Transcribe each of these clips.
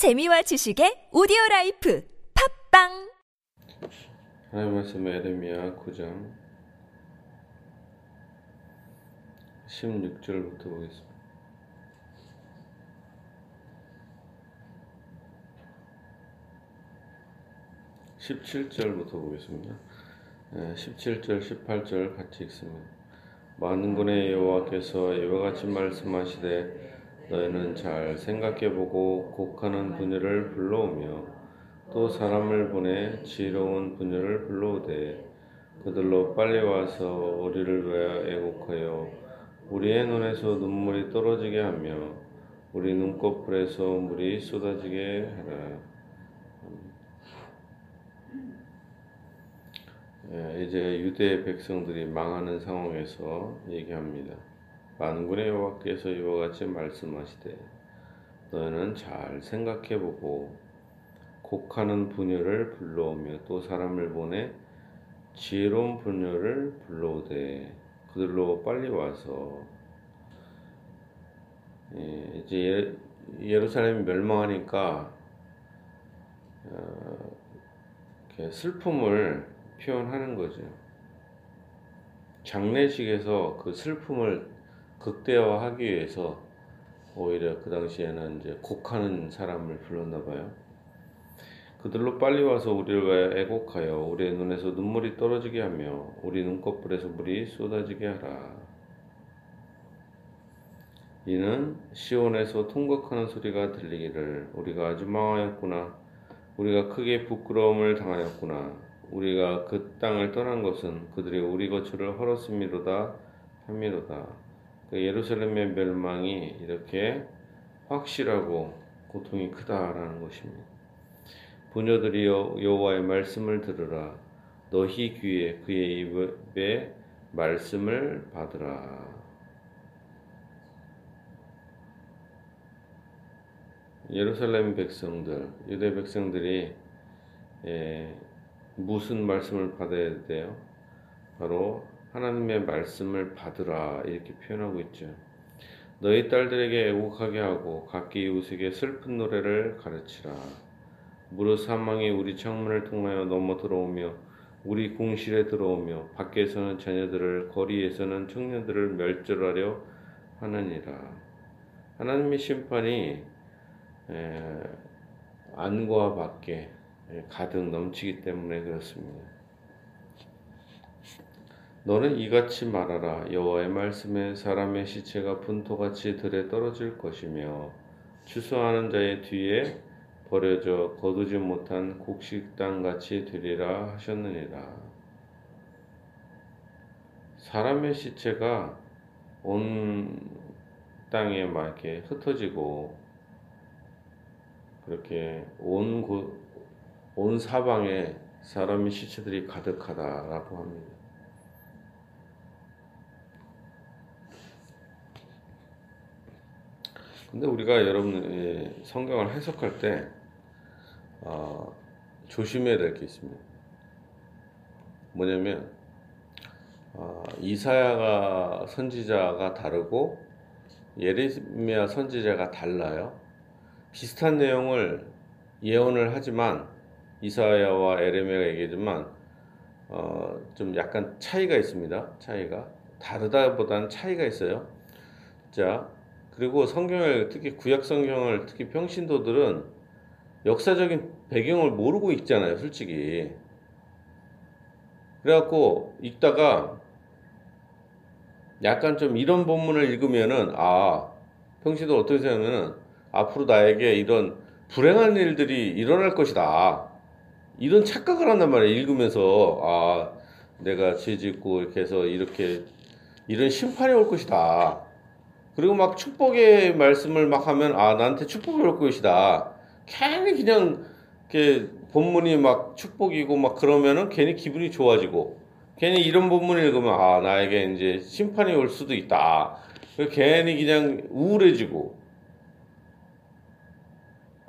재미와 지식의 오디오 라이프 팟빵 하나님 말씀 예레미야 9장 16절부터 보겠습니다. (17절부터) 보겠습니다. 17절, 18절 같이 읽습니다. 만군의 여호와께서 이와 같이 말씀하시되 너희는 잘 생각해보고 곡하는 분야를 불러오며 또 사람을 보내 지혜로운 분야를 불러오되 그들로 빨리 와서 우리를 위하여 애곡하여 우리의 눈에서 눈물이 떨어지게 하며 우리 눈꺼풀에서 물이 쏟아지게 하라. 예, 이제 유대 백성들이 망하는 상황에서 얘기합니다. 만군의 여호와께서 이와 같이 말씀하시되 너희는 잘 생각해보고 곡하는 분야를 불러오며 또 사람을 보내 지혜로운 분야를 불러오되 그들로 빨리 와서 예, 이제 예루살렘이 멸망하니까 어, 슬픔을 표현하는 거죠. 장례식에서 그 슬픔을 극대화하기 위해서 오히려 그 당시에는 이제 곡하는 사람을 불렀나 봐요. 그들로 빨리 와서 우리를 애곡하여 우리의 눈에서 눈물이 떨어지게 하며 우리 눈꺼풀에서 물이 쏟아지게 하라. 이는 시온에서 통곡하는 소리가 들리기를 우리가 아주 망하였구나. 우리가 크게 부끄러움을 당하였구나. 우리가 그 땅을 떠난 것은 그들이 우리 거처를 헐었음이로다 함이로다. 그 예루살렘의 멸망이 이렇게 확실하고 고통이 크다라는 것입니다. 부녀들이여 여호와의 말씀을 들으라. 너희 귀에 그의 입에 말씀을 받으라. 예루살렘 백성들, 유대 백성들이 예, 무슨 말씀을 받아야 돼요? 바로 하나님의 말씀을 받으라 이렇게 표현하고 있죠. 너희 딸들에게 애곡하게 하고 각기 이웃에게 슬픈 노래를 가르치라. 무릇 사망이 우리 창문을 통하여 넘어 들어오며 우리 공실에 들어오며 밖에서는 자녀들을 거리에서는 청년들을 멸절하려 하느니라. 하나님의 심판이 안과 밖에 가득 넘치기 때문에 그렇습니다. 너는 이같이 말하라 여호와의 말씀에 사람의 시체가 분토같이 들에 떨어질 것이며 추수하는 자의 뒤에 버려져 거두지 못한 곡식당 같이 되리라 하셨느니라. 사람의 시체가 온 땅에 막 이렇게 흩어지고 그렇게 온, 온 사방에 사람의 시체들이 가득하다라고 합니다. 근데 우리가 여러분 성경을 해석할 때 어, 조심해야 될 게 있습니다. 뭐냐면 어, 이사야가 선지자가 다르고 예레미야 선지자가 달라요. 비슷한 내용을 예언을 하지만 이사야와 에레미야가 얘기하지만 어, 좀 약간 차이가 있습니다. 차이가 다르다보다는 차이가 있어요. 자 그리고 성경을 특히 구약 성경을 특히 평신도들은 역사적인 배경을 모르고 읽잖아요, 솔직히. 그래갖고 읽다가 약간 좀 이런 본문을 읽으면은 아 평신도 어떻게 생각하면은 앞으로 나에게 이런 불행한 일들이 일어날 것이다. 이런 착각을 한단 말이에요. 읽으면서 아 내가 죄 짓고 이렇게 해서 이렇게 이런 심판이 올 것이다. 그리고 막 축복의 말씀을 막 하면 아 나한테 축복이 올 것이다. 괜히 그냥 이렇게 본문이 막 축복이고 막 그러면은 괜히 기분이 좋아지고 괜히 이런 본문을 읽으면 아 나에게 이제 심판이 올 수도 있다. 괜히 그냥 우울해지고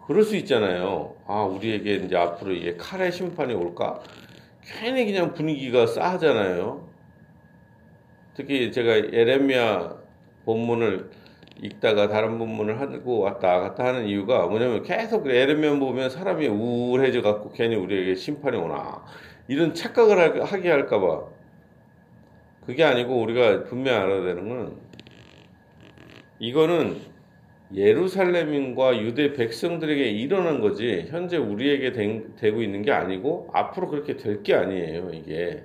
그럴 수 있잖아요. 아 우리에게 이제 앞으로 이게 칼의 심판이 올까? 괜히 그냥 분위기가 싸하잖아요. 특히 제가 에레미야 본문을 읽다가 다른 본문을 하고 왔다 갔다 하는 이유가 뭐냐면 계속 에르면 보면 사람이 우울해져 갖고 괜히 우리에게 심판이 오나 이런 착각을 하게 할까봐. 그게 아니고 우리가 분명히 알아야 되는 건 이거는 예루살렘인과 유대 백성들에게 일어난 거지 현재 우리에게 된, 되고 있는 게 아니고 앞으로 그렇게 될 게 아니에요 이게.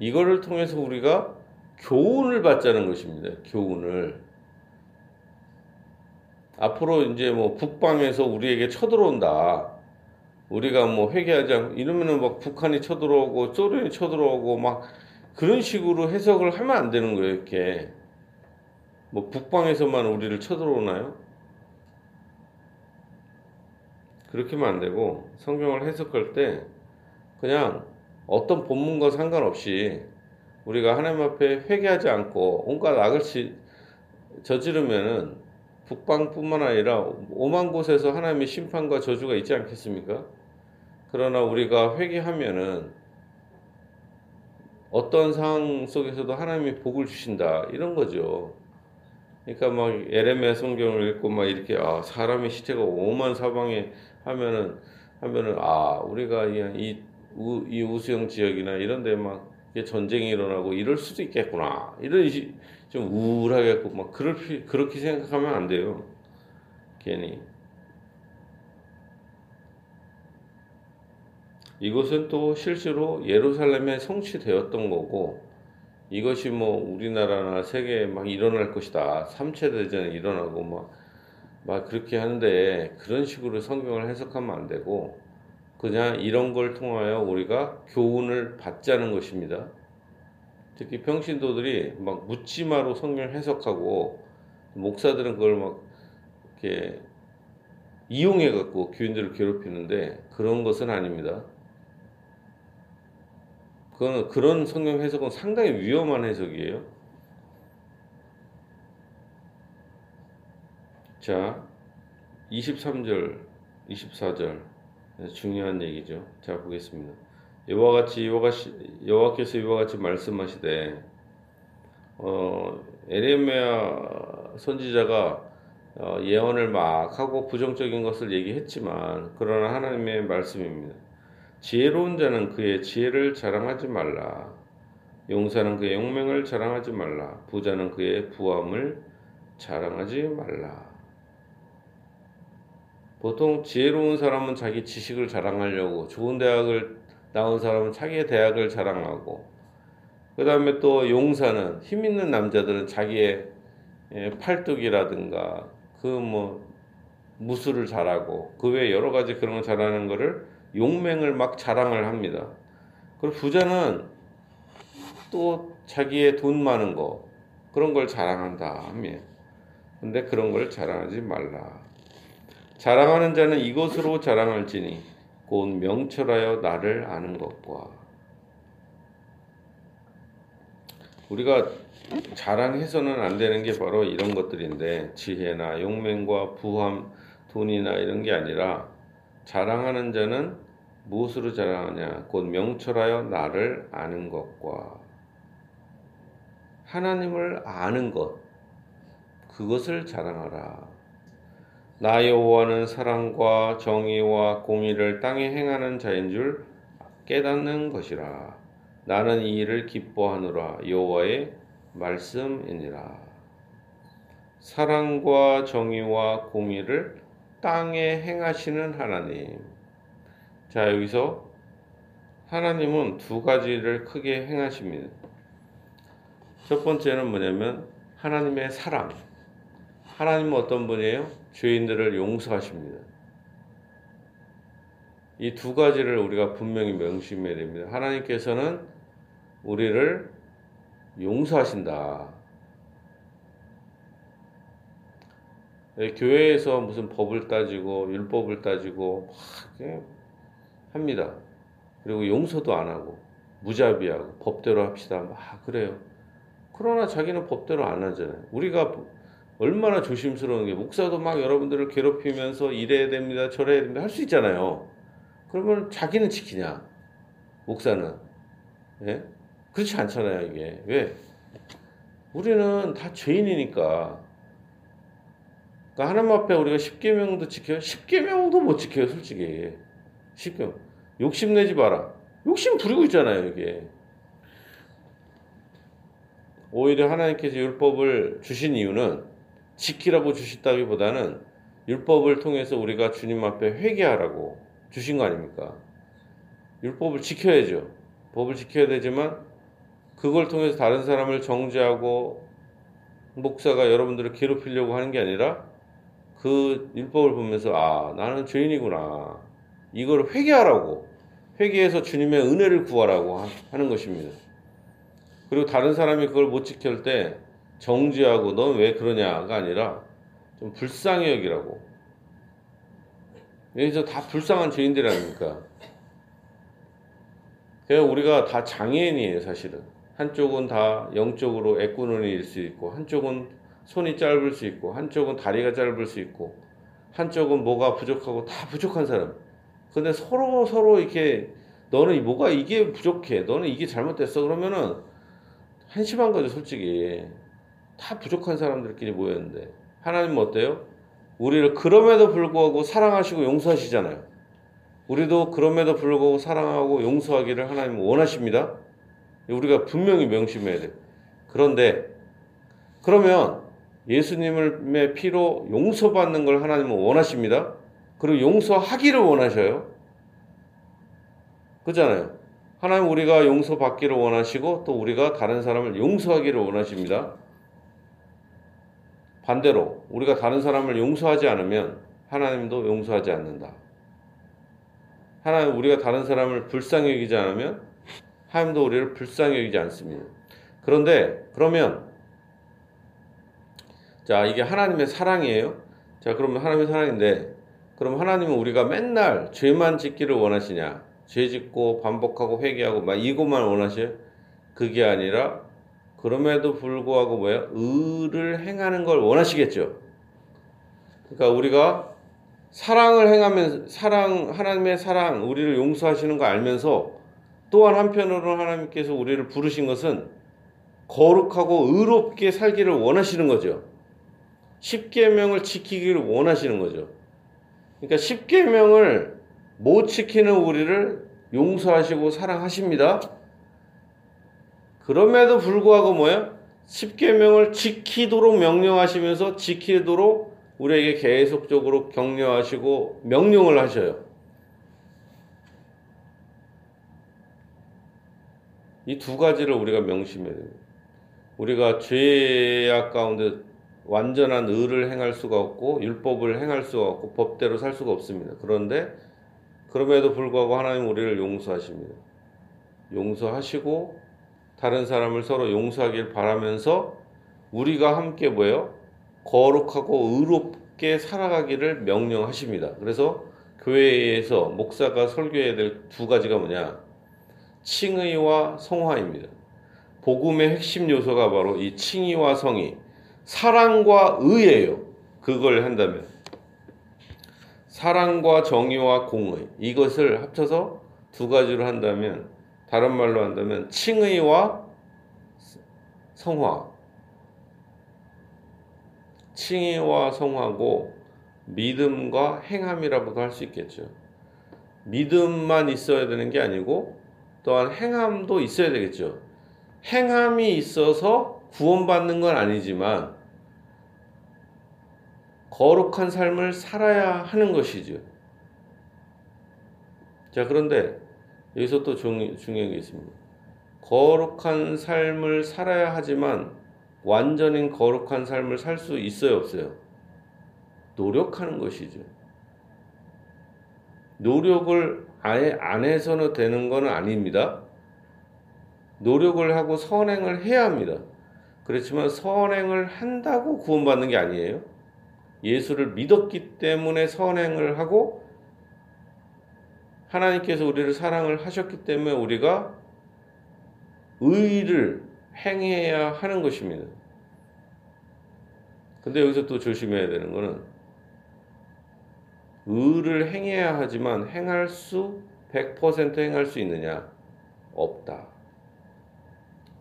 이거를 통해서 우리가 교훈을 받자는 것입니다 교훈을. 앞으로 이제 뭐 북방에서 우리에게 쳐들어온다. 우리가 뭐 회개하지 않고 이러면은 막 북한이 쳐들어오고 소련이 쳐들어오고 막 그런 식으로 해석을 하면 안 되는 거예요 이렇게. 뭐 북방에서만 우리를 쳐들어오나요? 그렇게 하면 안 되고 성경을 해석할 때 그냥 어떤 본문과 상관없이 우리가 하나님 앞에 회개하지 않고 온갖 악을 저지르면은 북방뿐만 아니라 오만 곳에서 하나님의 심판과 저주가 있지 않겠습니까? 그러나 우리가 회개하면은 어떤 상황 속에서도 하나님이 복을 주신다 이런 거죠. 그러니까 막 에레미야 성경을 읽고 막 이렇게 아 사람의 시체가 오만 사방에 하면은 하면은 아 우리가 이, 우, 이 우수영 지역이나 이런 데막 전쟁이 일어나고 이럴 수도 있겠구나. 이런 좀 우울하겠고 막 그럴 그렇게 생각하면 안 돼요. 괜히. 이것은 또 실제로 예루살렘에 성취되었던 거고 이것이 뭐 우리나라나 세계에 막 일어날 것이다. 3차 대전이 일어나고 막, 막 그렇게 하는데 그런 식으로 성경을 해석하면 안 되고 그냥 이런 걸 통하여 우리가 교훈을 받자는 것입니다. 특히 평신도들이 막 묻지마로 성경을 해석하고 목사들은 그걸 막 이렇게 이용해 갖고 교인들을 괴롭히는데 그런 것은 아닙니다. 그거는 그런 성경 해석은 상당히 위험한 해석이에요. 자, 23절, 24절 중요한 얘기죠. 자 보겠습니다. 이와 같이 이와 여호와께서 이와 같이 말씀하시되 어, 에레미야 선지자가 어, 예언을 막 하고 부정적인 것을 얘기했지만 그러나 하나님의 말씀입니다. 지혜로운 자는 그의 지혜를 자랑하지 말라. 용사는 그의 용맹을 자랑하지 말라. 부자는 그의 부함을 자랑하지 말라. 보통 지혜로운 사람은 자기 지식을 자랑하려고 좋은 대학을 나온 사람은 자기의 대학을 자랑하고 그 다음에 또 용사는 힘 있는 남자들은 자기의 예, 팔뚝이라든가 그 뭐 무술을 잘하고 그 외에 여러 가지 그런 걸 잘하는 거를 용맹을 막 자랑을 합니다. 그리고 부자는 또 자기의 돈 많은 거 그런 걸 자랑한다 합니다. 근데 그런 걸 자랑하지 말라. 자랑하는 자는 이것으로 자랑할지니 곧 명철하여 나를 아는 것과 우리가 자랑해서는 안 되는 게 바로 이런 것들인데 지혜나 용맹과 부함, 돈이나 이런 게 아니라 자랑하는 자는 무엇으로 자랑하냐? 곧 명철하여 나를 아는 것과 하나님을 아는 것 그것을 자랑하라. 나 여호와는 사랑과 정의와 공의를 땅에 행하는 자인 줄 깨닫는 것이라. 나는 이 일을 기뻐하노라. 여호와의 말씀이니라. 사랑과 정의와 공의를 땅에 행하시는 하나님. 자, 여기서 하나님은 두 가지를 크게 행하십니다. 첫 번째는 뭐냐면 하나님의 사랑. 하나님은 어떤 분이에요? 죄인들을 용서하십니다. 이 두 가지를 우리가 분명히 명심해야 됩니다. 하나님께서는 우리를 용서하신다. 네, 교회에서 무슨 법을 따지고 율법을 따지고 막 합니다. 그리고 용서도 안 하고 무자비하고 법대로 합시다. 막 그래요. 그러나 자기는 법대로 안 하잖아요. 우리가 얼마나 조심스러운 게 목사도 막 여러분들을 괴롭히면서 이래야 됩니다. 저래야 됩니다. 할 수 있잖아요. 그러면 자기는 지키냐? 목사는. 예? 그렇지 않잖아요, 이게. 왜? 우리는 다 죄인이니까 그러니까 하나님 앞에 우리가 10계명도 지켜요. 10계명도 못 지켜요, 솔직히. 10계명. 욕심내지 마라. 욕심 부리고 있잖아요, 이게. 오히려 하나님께서 율법을 주신 이유는 지키라고 주셨다기보다는 율법을 통해서 우리가 주님 앞에 회개하라고 주신 거 아닙니까? 율법을 지켜야죠. 법을 지켜야 되지만 그걸 통해서 다른 사람을 정죄하고 목사가 여러분들을 괴롭히려고 하는 게 아니라 그 율법을 보면서 아 나는 죄인이구나 이걸 회개하라고 회개해서 주님의 은혜를 구하라고 하는 것입니다. 그리고 다른 사람이 그걸 못 지킬 때 정죄하고 넌 왜 그러냐가 아니라 좀 불쌍히 여기라고. 여기서 다 불쌍한 죄인들 아닙니까? 그냥 우리가 다 장애인이에요, 사실은. 한쪽은 다 영적으로 애꾸눈일 수 있고, 한쪽은 손이 짧을 수 있고, 한쪽은 다리가 짧을 수 있고, 한쪽은 뭐가 부족하고 다 부족한 사람. 근데 서로 서로 이렇게 너는 뭐가 이게 부족해, 너는 이게 잘못됐어 그러면은 한심한 거죠, 솔직히. 다 부족한 사람들끼리 모였는데 하나님은 어때요? 우리를 그럼에도 불구하고 사랑하시고 용서하시잖아요. 우리도 그럼에도 불구하고 사랑하고 용서하기를 하나님은 원하십니다. 우리가 분명히 명심해야 돼요. 그런데 그러면 예수님의 피로 용서받는 걸 하나님은 원하십니다. 그리고 용서하기를 원하셔요. 그잖아요. 하나님 우리가 용서받기를 원하시고 또 우리가 다른 사람을 용서하기를 원하십니다. 반대로 우리가 다른 사람을 용서하지 않으면 하나님도 용서하지 않는다. 하나님 우리가 다른 사람을 불쌍히 여기지 않으면 하나님도 우리를 불쌍히 여기지 않습니다. 그런데 그러면 자 이게 하나님의 사랑이에요. 자 그러면 하나님의 사랑인데 그럼 하나님은 우리가 맨날 죄만 짓기를 원하시냐? 죄 짓고 반복하고 회개하고 막 이것만 원하셔요? 그게 아니라 그럼에도 불구하고 뭐야? 의를 행하는 걸 원하시겠죠. 그러니까 우리가 사랑을 행하면 사랑 하나님의 사랑 우리를 용서하시는 거 알면서 또한 한편으로 하나님께서 우리를 부르신 것은 거룩하고 의롭게 살기를 원하시는 거죠. 십계명을 지키기를 원하시는 거죠. 그러니까 십계명을 못 지키는 우리를 용서하시고 사랑하십니다. 그럼에도 불구하고 뭐야? 십계명을 지키도록 명령하시면서 지키도록 우리에게 계속적으로 격려하시고 명령을 하셔요. 이 두 가지를 우리가 명심해야 됩니다. 우리가 죄악 가운데 완전한 의를 행할 수가 없고 율법을 행할 수가 없고 법대로 살 수가 없습니다. 그런데 그럼에도 불구하고 하나님 우리를 용서하십니다. 용서하시고 다른 사람을 서로 용서하길 바라면서 우리가 함께 뭐예요? 거룩하고 의롭게 살아가기를 명령하십니다. 그래서 교회에서 목사가 설교해야 될 두 가지가 뭐냐? 칭의와 성화입니다. 복음의 핵심 요소가 바로 이 칭의와 성의, 사랑과 의예요. 그걸 한다면 사랑과 정의와 공의 이것을 합쳐서 두 가지로 한다면 다른 말로 한다면 칭의와 성화. 칭의와 성화고 믿음과 행함이라고도 할 수 있겠죠. 믿음만 있어야 되는 게 아니고 또한 행함도 있어야 되겠죠. 행함이 있어서 구원받는 건 아니지만 거룩한 삶을 살아야 하는 것이죠. 자, 그런데 여기서 또 중요한 게 있습니다. 거룩한 삶을 살아야 하지만 완전히 거룩한 삶을 살 수 있어요, 없어요? 노력하는 것이죠. 노력을 아예 안 해서는 되는 건 아닙니다. 노력을 하고 선행을 해야 합니다. 그렇지만 선행을 한다고 구원받는 게 아니에요. 예수를 믿었기 때문에 선행을 하고 하나님께서 우리를 사랑을 하셨기 때문에 우리가 의를 행해야 하는 것입니다. 근데 여기서 또 조심해야 되는 거는 의를 행해야 하지만 행할 수 100% 행할 수 있느냐? 없다.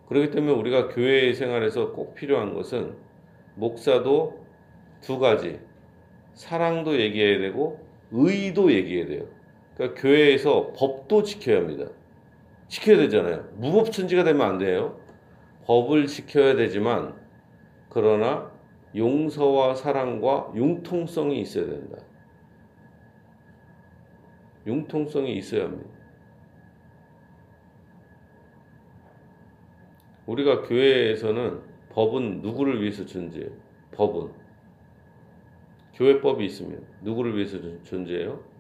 그렇기 때문에 우리가 교회 생활에서 꼭 필요한 것은 목사도 두 가지 사랑도 얘기해야 되고 의도 얘기해야 돼요. 그러니까 교회에서 법도 지켜야 합니다. 지켜야 되잖아요. 무법천지가 되면 안 돼요. 법을 지켜야 되지만 그러나 용서와 사랑과 융통성이 있어야 된다. 융통성이 있어야 합니다. 우리가 교회에서는 법은 누구를 위해서 존재해요? 법은 교회법이 있으면 누구를 위해서 존재해요?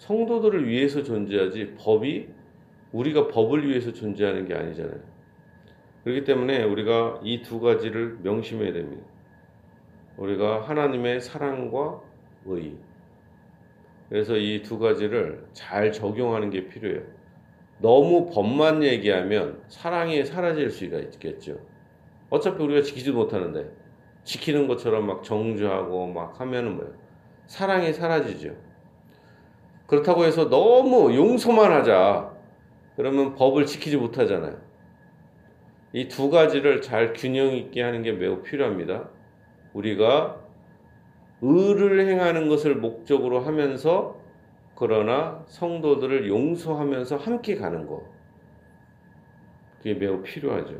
성도들을 위해서 존재하지 법이 우리가 법을 위해서 존재하는 게 아니잖아요. 그렇기 때문에 우리가 이 두 가지를 명심해야 됩니다. 우리가 하나님의 사랑과 의. 그래서 이 두 가지를 잘 적용하는 게 필요해요. 너무 법만 얘기하면 사랑이 사라질 수가 있겠죠. 어차피 우리가 지키지 못하는데 지키는 것처럼 막 정주하고 막 하면은 뭐예요? 사랑이 사라지죠. 그렇다고 해서 너무 용서만 하자. 그러면 법을 지키지 못하잖아요. 이 두 가지를 잘 균형 있게 하는 게 매우 필요합니다. 우리가 의를 행하는 것을 목적으로 하면서 그러나 성도들을 용서하면서 함께 가는 것. 그게 매우 필요하죠.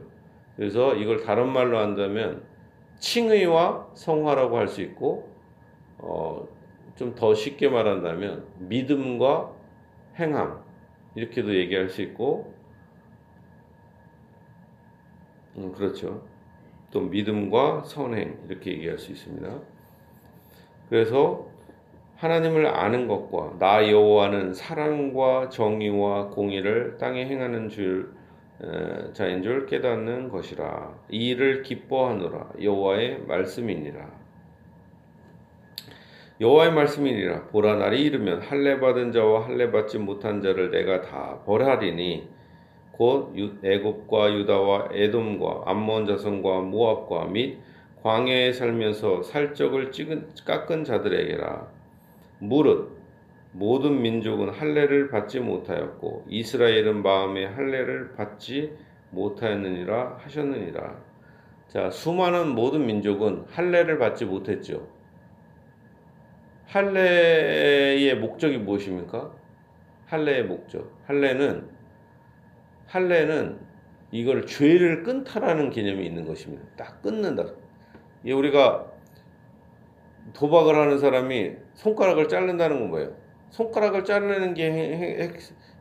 그래서 이걸 다른 말로 한다면 칭의와 성화라고 할 수 있고 어, 좀 더 쉽게 말한다면 믿음과 행함 이렇게도 얘기할 수 있고 음, 그렇죠. 또 믿음과 선행 이렇게 얘기할 수 있습니다. 그래서 하나님을 아는 것과 나 여호와는 사랑과 정의와 공의를 땅에 행하는 줄 자인 줄 깨닫는 것이라 이 일을 기뻐하노라 여호와의 말씀이니라 여호와의 말씀이니라 보라 날이 이르면 할례 받은 자와 할례 받지 못한 자를 내가 다 벌하리니 곧 애굽과 유다와 에돔과 암몬 자손과 모압과 및 광야에 살면서 살적을 찍은 깎은 자들에게라 무릇 모든 민족은 할례를 받지 못하였고 이스라엘은 마음에 할례를 받지 못하였느니라 하셨느니라. 자, 수많은 모든 민족은 할례를 받지 못했죠. 할례의 목적이 무엇입니까? 할례의 목적. 할례는 할례는 이걸 죄를 끊다라는 개념이 있는 것입니다. 딱 끊는다. 우리가 도박을 하는 사람이 손가락을 자른다는 건 뭐예요? 손가락을 자르는 게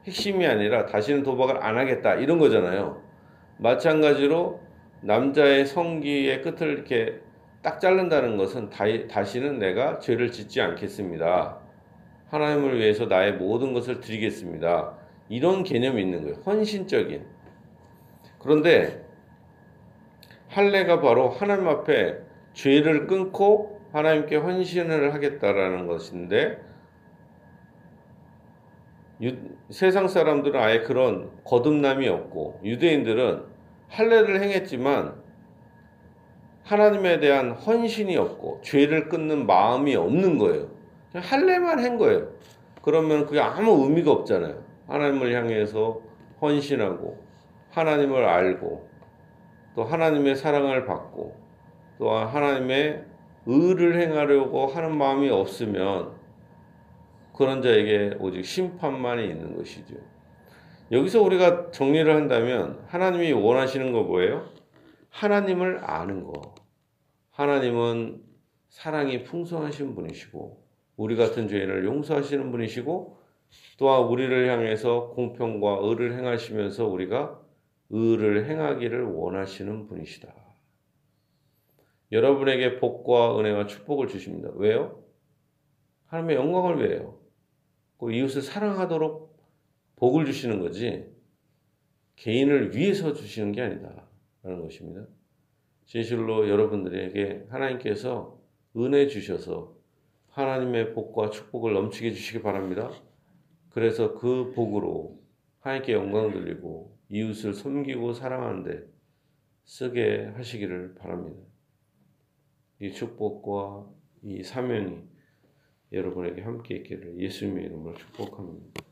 핵심이 아니라 다시는 도박을 안 하겠다 이런 거잖아요. 마찬가지로 남자의 성기의 끝을 이렇게 딱 자른다는 것은 다시는 내가 죄를 짓지 않겠습니다. 하나님을 위해서 나의 모든 것을 드리겠습니다. 이런 개념이 있는 거예요. 헌신적인. 그런데 할례가 바로 하나님 앞에 죄를 끊고 하나님께 헌신을 하겠다라는 것인데 유, 세상 사람들은 아예 그런 거듭남이 없고 유대인들은 할례를 행했지만 하나님에 대한 헌신이 없고 죄를 끊는 마음이 없는 거예요. 할례만 한 거예요. 그러면 그게 아무 의미가 없잖아요. 하나님을 향해서 헌신하고 하나님을 알고 또 하나님의 사랑을 받고 또 하나님의 의를 행하려고 하는 마음이 없으면 그런 자에게 오직 심판만이 있는 것이죠. 여기서 우리가 정리를 한다면 하나님이 원하시는 거 뭐예요? 하나님을 아는 거. 하나님은 사랑이 풍성하신 분이시고 우리 같은 죄인을 용서하시는 분이시고 또한 우리를 향해서 공평과 의를 행하시면서 우리가 의를 행하기를 원하시는 분이시다. 여러분에게 복과 은혜와 축복을 주십니다. 왜요? 하나님의 영광을 위해요. 그 이웃을 사랑하도록 복을 주시는 거지 개인을 위해서 주시는 게 아니다. 라는 것입니다. 진실로 여러분들에게 하나님께서 은혜 주셔서 하나님의 복과 축복을 넘치게 주시기 바랍니다. 그래서 그 복으로 하나님께 영광 돌리고 이웃을 섬기고 사랑하는데 쓰게 하시기를 바랍니다. 이 축복과 이 사명이 여러분에게 함께 있기를 예수님의 이름으로 축복합니다.